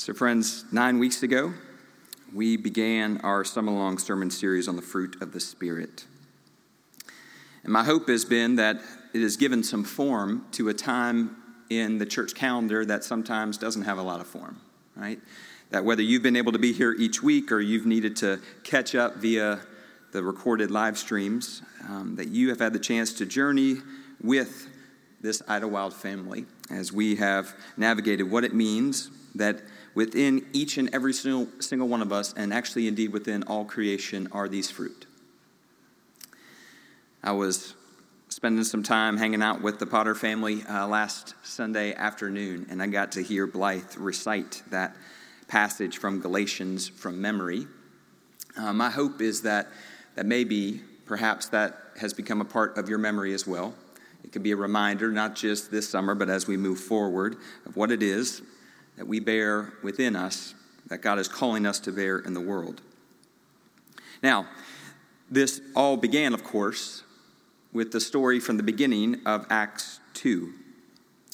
So, friends, nine weeks ago, we began our summer long sermon series on the fruit of the Spirit. And my hope has been that it has given some form to a time in the church calendar that sometimes doesn't have a lot of form, right? That whether you've been able to be here each week or you've needed to catch up via the recorded live streams, um, that you have had the chance to journey with this Idlewild family as we have navigated what it means that within each and every single, single one of us, and actually indeed within all creation, are these fruit. I was spending some time hanging out with the Potter family uh, last Sunday afternoon, and I got to hear Blythe recite that passage from Galatians from memory. Uh, my hope is that, that maybe, perhaps, that has become a part of your memory as well. It could be a reminder, not just this summer, but as we move forward, of what it is that we bear within us that God is calling us to bear in the world. Now, this all began, of course, with the story from the beginning of Acts 2.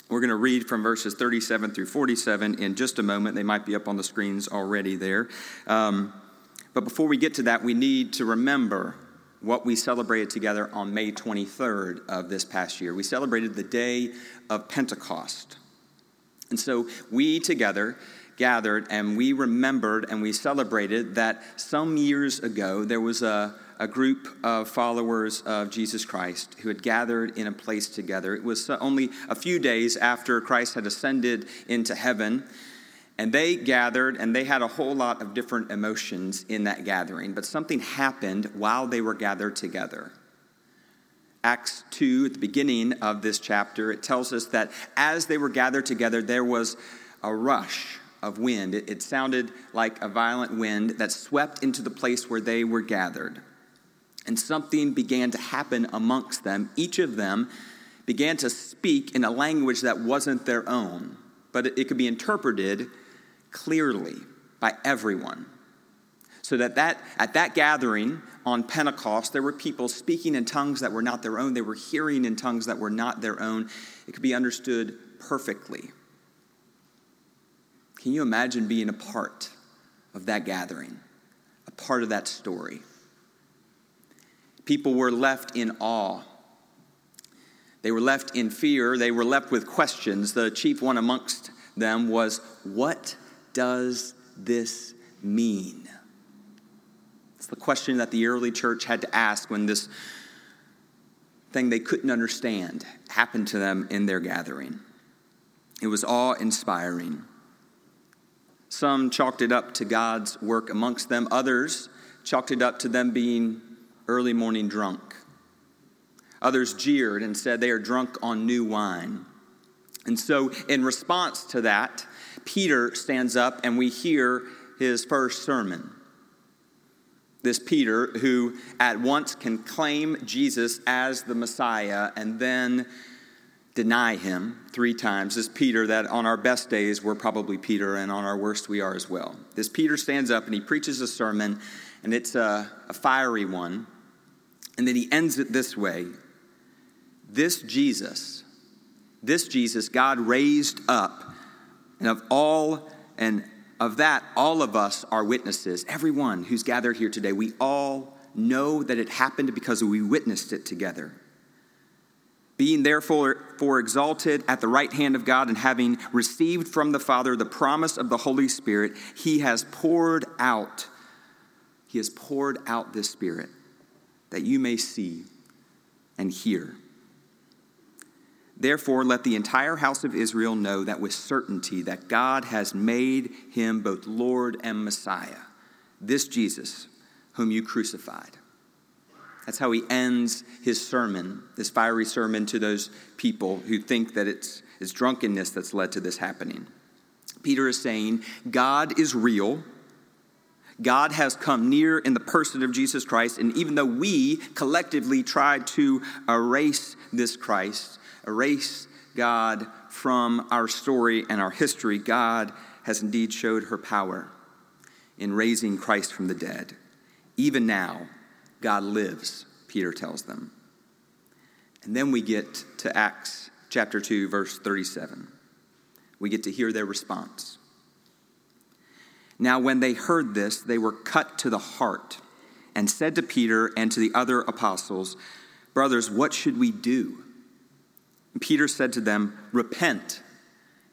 We're going to read from verses 37 through 47 in just a moment. They might be up on the screens already there. Um, but before we get to that, we need to remember what we celebrated together on May 23rd of this past year. We celebrated the day of Pentecost. And so we together gathered and we remembered and we celebrated that some years ago there was a, a group of followers of Jesus Christ who had gathered in a place together. It was only a few days after Christ had ascended into heaven. And they gathered, and they had a whole lot of different emotions in that gathering. But something happened while they were gathered together. Acts 2, at the beginning of this chapter, it tells us that as they were gathered together, there was a rush of wind. It, it, sounded like a violent wind that swept into the place where they were gathered. And something began to happen amongst them. Each of them began to speak in a language that wasn't their own, but it, it could be interpreted clearly by everyone. So that, that at that gathering, on Pentecost, there were people speaking in tongues that were not their own. They were hearing in tongues that were not their own. It could be understood perfectly. Can you imagine being a part of that gathering, a part of that story? People were left in awe. They were left in fear. They were left with questions. The chief one amongst them was, What does this mean? It's the question that the early church had to ask when this thing they couldn't understand happened to them in their gathering. It was awe inspiring. Some chalked it up to God's work amongst them, others chalked it up to them being early morning drunk. Others jeered and said they are drunk on new wine. And so, in response to that, Peter stands up and we hear his first sermon this Peter, who at once can claim Jesus as the Messiah and then deny him three times. This Peter, that on our best days, we're probably Peter, and on our worst, we are as well. This Peter stands up and he preaches a sermon, and it's a, a fiery one. And then he ends it this way This Jesus, this Jesus, God raised up, and of all and of that, all of us are witnesses. Everyone who's gathered here today, we all know that it happened because we witnessed it together. Being therefore for exalted at the right hand of God and having received from the Father the promise of the Holy Spirit, he has poured out, he has poured out this Spirit that you may see and hear. Therefore, let the entire house of Israel know that with certainty that God has made him both Lord and Messiah, this Jesus whom you crucified. That's how he ends his sermon, this fiery sermon to those people who think that it's, it's drunkenness that's led to this happening. Peter is saying, God is real. God has come near in the person of Jesus Christ, and even though we collectively tried to erase this Christ, erase God from our story and our history, God has indeed showed her power in raising Christ from the dead. Even now, God lives, Peter tells them. And then we get to Acts chapter 2, verse 37. We get to hear their response. Now, when they heard this, they were cut to the heart and said to Peter and to the other apostles, Brothers, what should we do? Peter said to them, Repent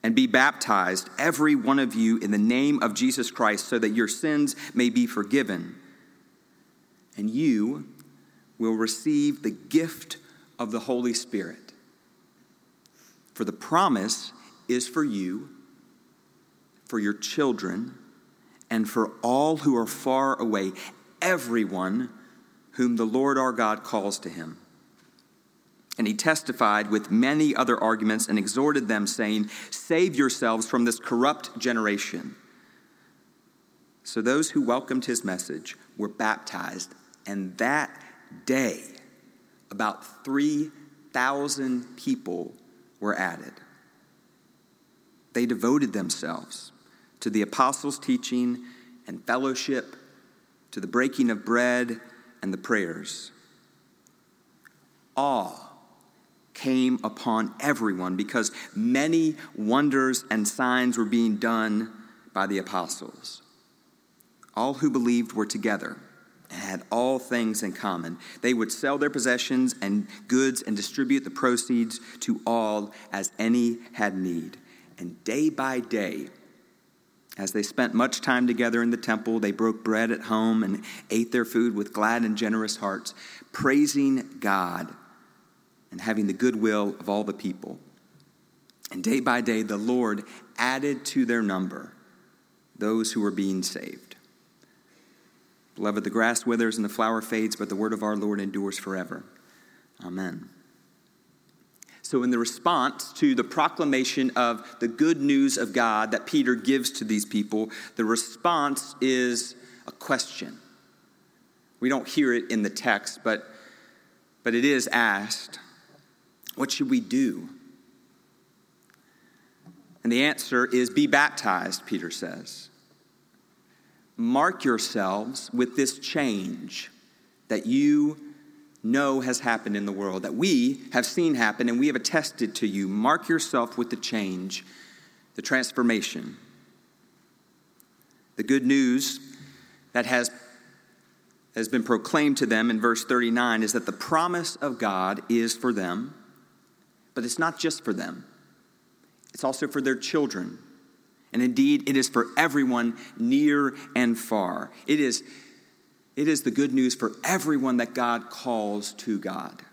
and be baptized, every one of you, in the name of Jesus Christ, so that your sins may be forgiven. And you will receive the gift of the Holy Spirit. For the promise is for you, for your children, and for all who are far away, everyone whom the Lord our God calls to him. And he testified with many other arguments and exhorted them, saying, Save yourselves from this corrupt generation. So those who welcomed his message were baptized, and that day, about 3,000 people were added. They devoted themselves to the apostles' teaching and fellowship, to the breaking of bread and the prayers. Awe came upon everyone because many wonders and signs were being done by the apostles. All who believed were together and had all things in common. They would sell their possessions and goods and distribute the proceeds to all as any had need. And day by day, as they spent much time together in the temple, they broke bread at home and ate their food with glad and generous hearts, praising God and having the goodwill of all the people. And day by day, the Lord added to their number those who were being saved. Beloved, the grass withers and the flower fades, but the word of our Lord endures forever. Amen. So, in the response to the proclamation of the good news of God that Peter gives to these people, the response is a question. We don't hear it in the text, but, but it is asked What should we do? And the answer is be baptized, Peter says. Mark yourselves with this change that you know has happened in the world, that we have seen happen and we have attested to you. Mark yourself with the change, the transformation. The good news that has, has been proclaimed to them in verse 39 is that the promise of God is for them, but it's not just for them, it's also for their children. And indeed, it is for everyone near and far. It is it is the good news for everyone that God calls to God.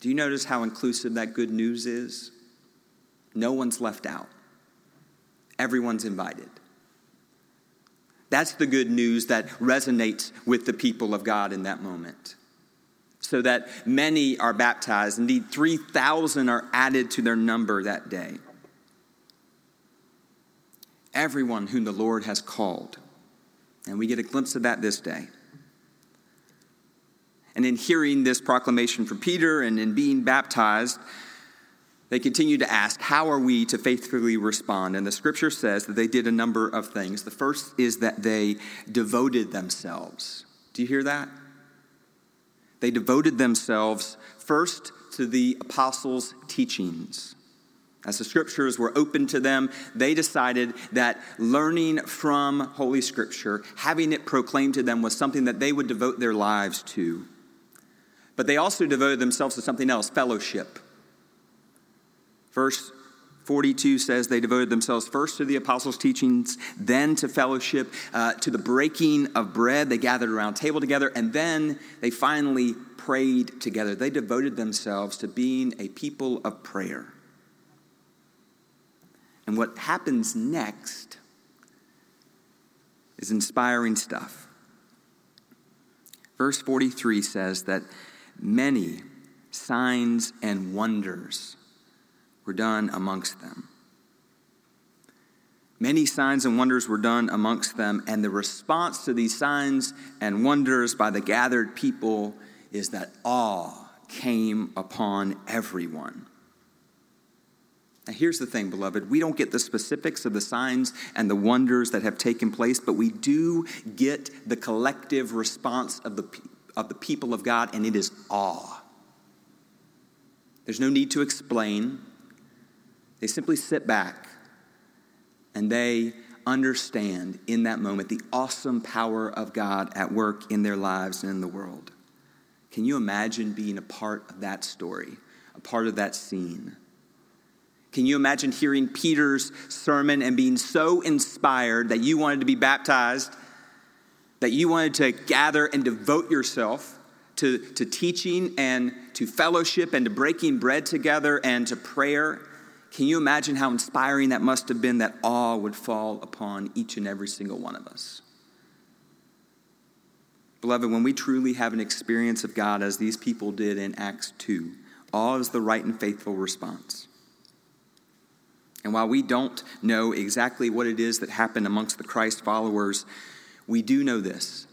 Do you notice how inclusive that good news is? No one's left out, everyone's invited. That's the good news that resonates with the people of God in that moment. So that many are baptized. Indeed, 3,000 are added to their number that day. Everyone whom the Lord has called. And we get a glimpse of that this day. And in hearing this proclamation from Peter and in being baptized, they continue to ask, How are we to faithfully respond? And the scripture says that they did a number of things. The first is that they devoted themselves. Do you hear that? They devoted themselves first to the apostles' teachings. As the scriptures were open to them, they decided that learning from Holy Scripture, having it proclaimed to them, was something that they would devote their lives to. But they also devoted themselves to something else fellowship. Verse 42 says they devoted themselves first to the apostles' teachings, then to fellowship, uh, to the breaking of bread. They gathered around table together, and then they finally prayed together. They devoted themselves to being a people of prayer. And what happens next is inspiring stuff. Verse 43 says that many signs and wonders were done amongst them. Many signs and wonders were done amongst them, and the response to these signs and wonders by the gathered people is that awe came upon everyone. Now, here's the thing, beloved. We don't get the specifics of the signs and the wonders that have taken place, but we do get the collective response of the, of the people of God, and it is awe. There's no need to explain. They simply sit back and they understand in that moment the awesome power of God at work in their lives and in the world. Can you imagine being a part of that story, a part of that scene? Can you imagine hearing Peter's sermon and being so inspired that you wanted to be baptized, that you wanted to gather and devote yourself to, to teaching and to fellowship and to breaking bread together and to prayer? Can you imagine how inspiring that must have been that awe would fall upon each and every single one of us? Beloved, when we truly have an experience of God as these people did in Acts 2, awe is the right and faithful response. And while we don't know exactly what it is that happened amongst the Christ followers, we do know this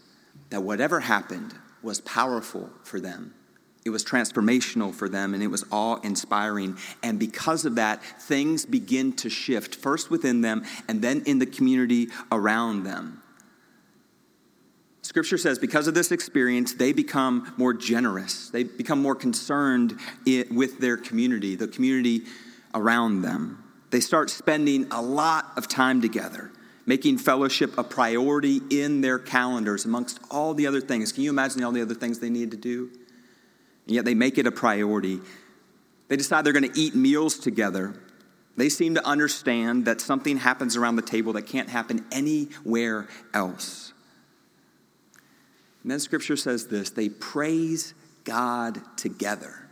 that whatever happened was powerful for them. It was transformational for them and it was awe inspiring. And because of that, things begin to shift, first within them and then in the community around them. Scripture says because of this experience, they become more generous. They become more concerned with their community, the community around them they start spending a lot of time together, making fellowship a priority in their calendars amongst all the other things. Can you imagine all the other things they need to do? And yet they make it a priority. They decide they're going to eat meals together. They seem to understand that something happens around the table that can't happen anywhere else. And then scripture says this they praise God together.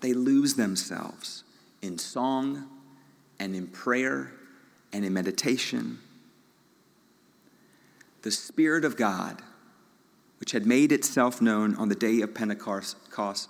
They lose themselves in song and in prayer and in meditation. The Spirit of God, which had made itself known on the day of Pentecost,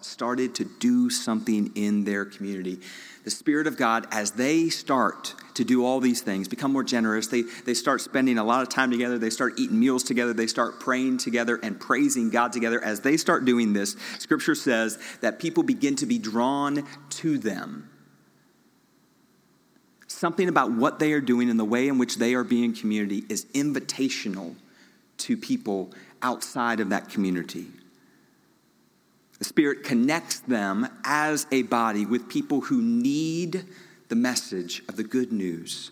started to do something in their community the Spirit of God, as they start to do all these things, become more generous, they, they start spending a lot of time together, they start eating meals together, they start praying together and praising God together. As they start doing this, Scripture says that people begin to be drawn to them. Something about what they are doing and the way in which they are being community is invitational to people outside of that community. The Spirit connects them as a body with people who need the message of the good news.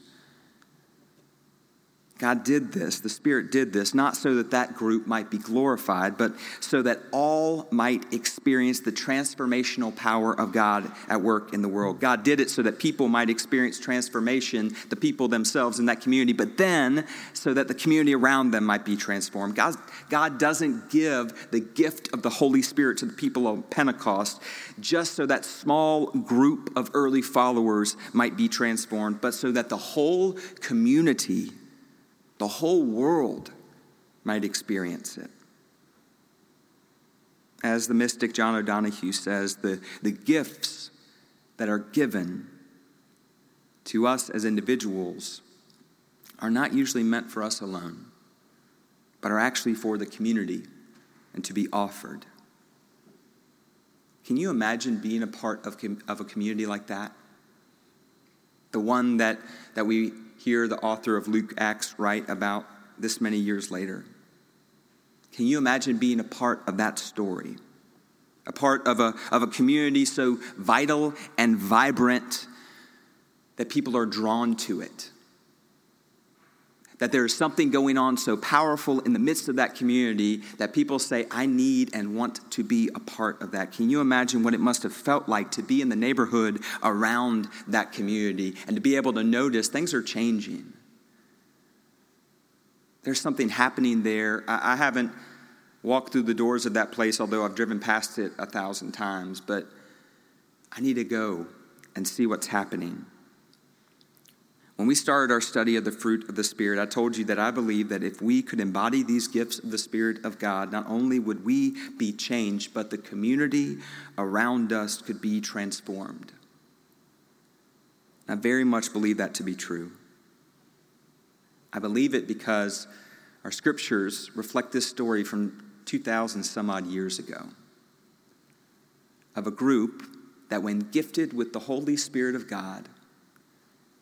God did this, the Spirit did this, not so that that group might be glorified, but so that all might experience the transformational power of God at work in the world. God did it so that people might experience transformation, the people themselves in that community, but then so that the community around them might be transformed. God, God doesn't give the gift of the Holy Spirit to the people of Pentecost just so that small group of early followers might be transformed, but so that the whole community the whole world might experience it. As the mystic John O'Donohue says, the, the gifts that are given to us as individuals are not usually meant for us alone, but are actually for the community and to be offered. Can you imagine being a part of, of a community like that? The one that, that we hear the author of Luke Acts write about this many years later. Can you imagine being a part of that story? A part of a, of a community so vital and vibrant that people are drawn to it that there is something going on so powerful in the midst of that community that people say, I need and want to be a part of that. Can you imagine what it must have felt like to be in the neighborhood around that community and to be able to notice things are changing? There's something happening there. I haven't walked through the doors of that place, although I've driven past it a thousand times, but I need to go and see what's happening. When we started our study of the fruit of the Spirit, I told you that I believe that if we could embody these gifts of the Spirit of God, not only would we be changed, but the community around us could be transformed. I very much believe that to be true. I believe it because our scriptures reflect this story from 2,000 some odd years ago of a group that, when gifted with the Holy Spirit of God,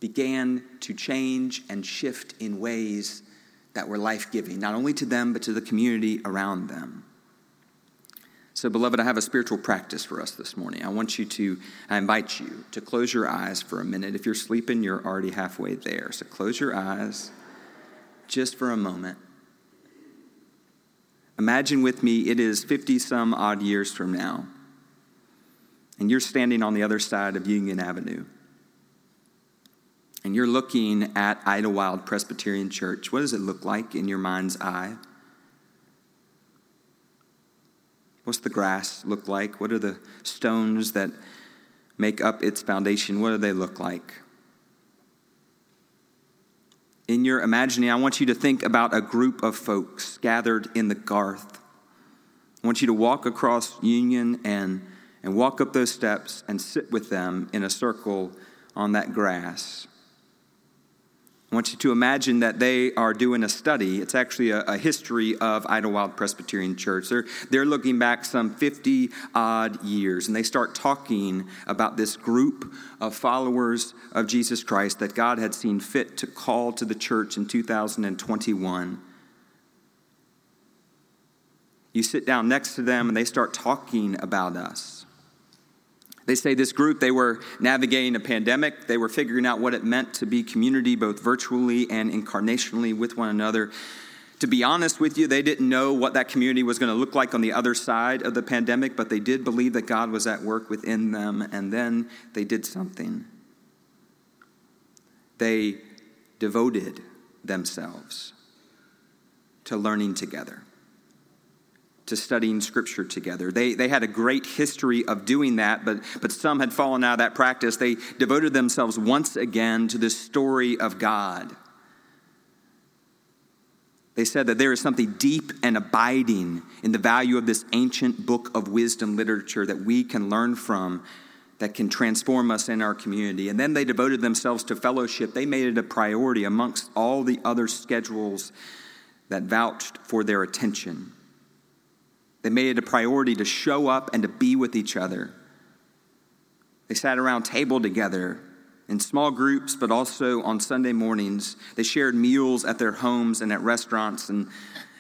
began to change and shift in ways that were life giving, not only to them, but to the community around them. So, beloved, I have a spiritual practice for us this morning. I want you to, I invite you to close your eyes for a minute. If you're sleeping, you're already halfway there. So, close your eyes just for a moment. Imagine with me, it is 50 some odd years from now, and you're standing on the other side of Union Avenue, and you're looking at Idlewild Presbyterian Church. What does it look like in your mind's eye? What's the grass look like? What are the stones that make up its foundation? What do they look like? In your imagining, I want you to think about a group of folks gathered in the Garth. I want you to walk across Union and, and walk up those steps and sit with them in a circle on that grass. I want you to imagine that they are doing a study. It's actually a, a, history of Idlewild Presbyterian Church. They're, they're looking back some 50 odd years, and they start talking about this group of followers of Jesus Christ that God had seen fit to call to the church in 2021. You sit down next to them, and they start talking about us. They say this group, they were navigating a pandemic. They were figuring out what it meant to be community, both virtually and incarnationally with one another. To be honest with you, they didn't know what that community was going to look like on the other side of the pandemic, but they did believe that God was at work within them, and then they did something. They devoted themselves to learning together to studying scripture together. They, they had a great history of doing that, but, but some had fallen out of that practice. They devoted themselves once again to the story of God. They said that there is something deep and abiding in the value of this ancient book of wisdom literature that we can learn from that can transform us in our community. And then they devoted themselves to fellowship. They made it a priority amongst all the other schedules that vouched for their attention. They made it a priority to show up and to be with each other. They sat around table together in small groups, but also on Sunday mornings. They shared meals at their homes and at restaurants. And,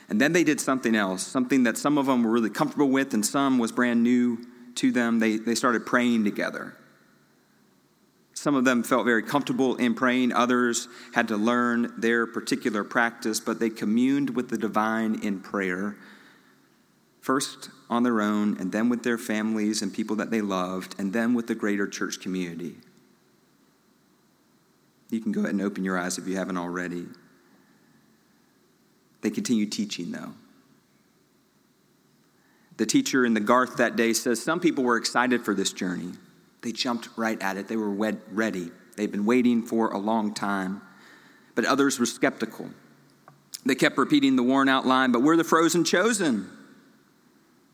and then they did something else, something that some of them were really comfortable with and some was brand new to them. They, they started praying together. Some of them felt very comfortable in praying, others had to learn their particular practice, but they communed with the divine in prayer first on their own, and then with their families and people that they loved, and then with the greater church community. You can go ahead and open your eyes if you haven't already. They continue teaching, though. The teacher in the Garth that day says some people were excited for this journey. They jumped right at it, they were ready. They'd been waiting for a long time. But others were skeptical. They kept repeating the worn out line, but we're the frozen chosen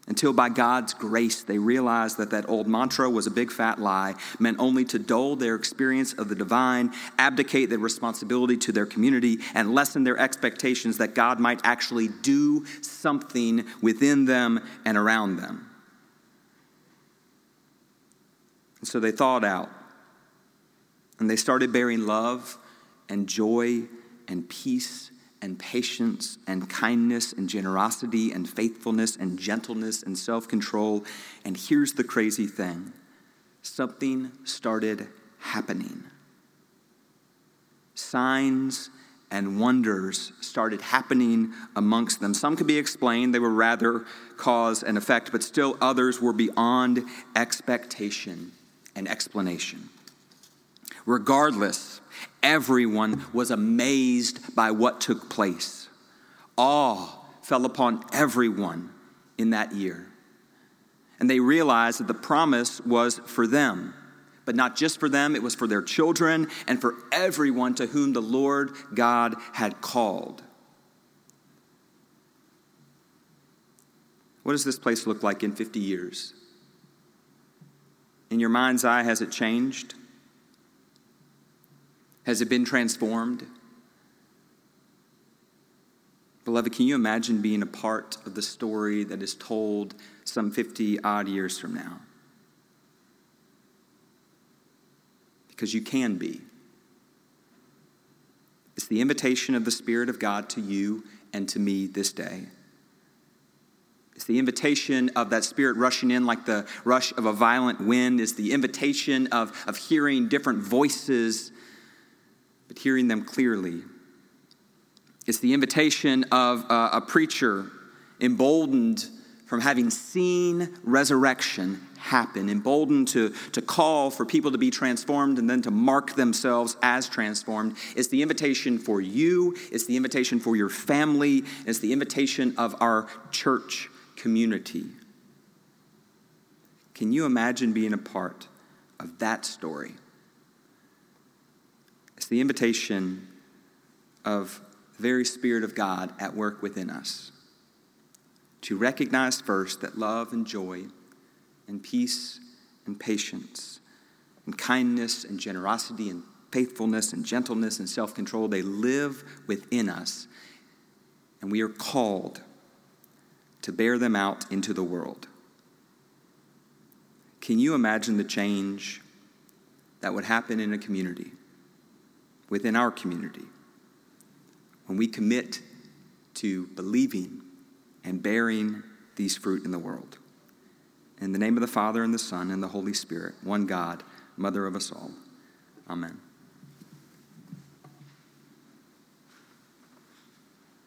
until by God's grace they realized that that old mantra was a big fat lie, meant only to dull their experience of the divine, abdicate their responsibility to their community, and lessen their expectations that God might actually do something within them and around them. And so they thawed out and they started bearing love and joy and peace and patience and kindness and generosity and faithfulness and gentleness and self control. And here's the crazy thing something started happening. Signs and wonders started happening amongst them. Some could be explained, they were rather cause and effect, but still others were beyond expectation and explanation. Regardless, Everyone was amazed by what took place. Awe fell upon everyone in that year. And they realized that the promise was for them, but not just for them, it was for their children and for everyone to whom the Lord God had called. What does this place look like in 50 years? In your mind's eye, has it changed? Has it been transformed? Beloved, can you imagine being a part of the story that is told some 50 odd years from now? Because you can be. It's the invitation of the Spirit of God to you and to me this day. It's the invitation of that spirit rushing in like the rush of a violent wind. It's the invitation of, of hearing different voices, hearing them clearly. It's the invitation of a, a preacher emboldened from having seen resurrection happen, emboldened to, to call for people to be transformed and then to mark themselves as transformed. It's the invitation for you, it's the invitation for your family, it's the invitation of our church community. Can you imagine being a part of that story? The invitation of the very Spirit of God at work within us to recognize first that love and joy and peace and patience and kindness and generosity and faithfulness and gentleness and self control, they live within us. And we are called to bear them out into the world. Can you imagine the change that would happen in a community, within our community, when we commit to believing and bearing these fruit in the world? In the name of the Father, and the Son, and the Holy Spirit, one God, Mother of us all. Amen.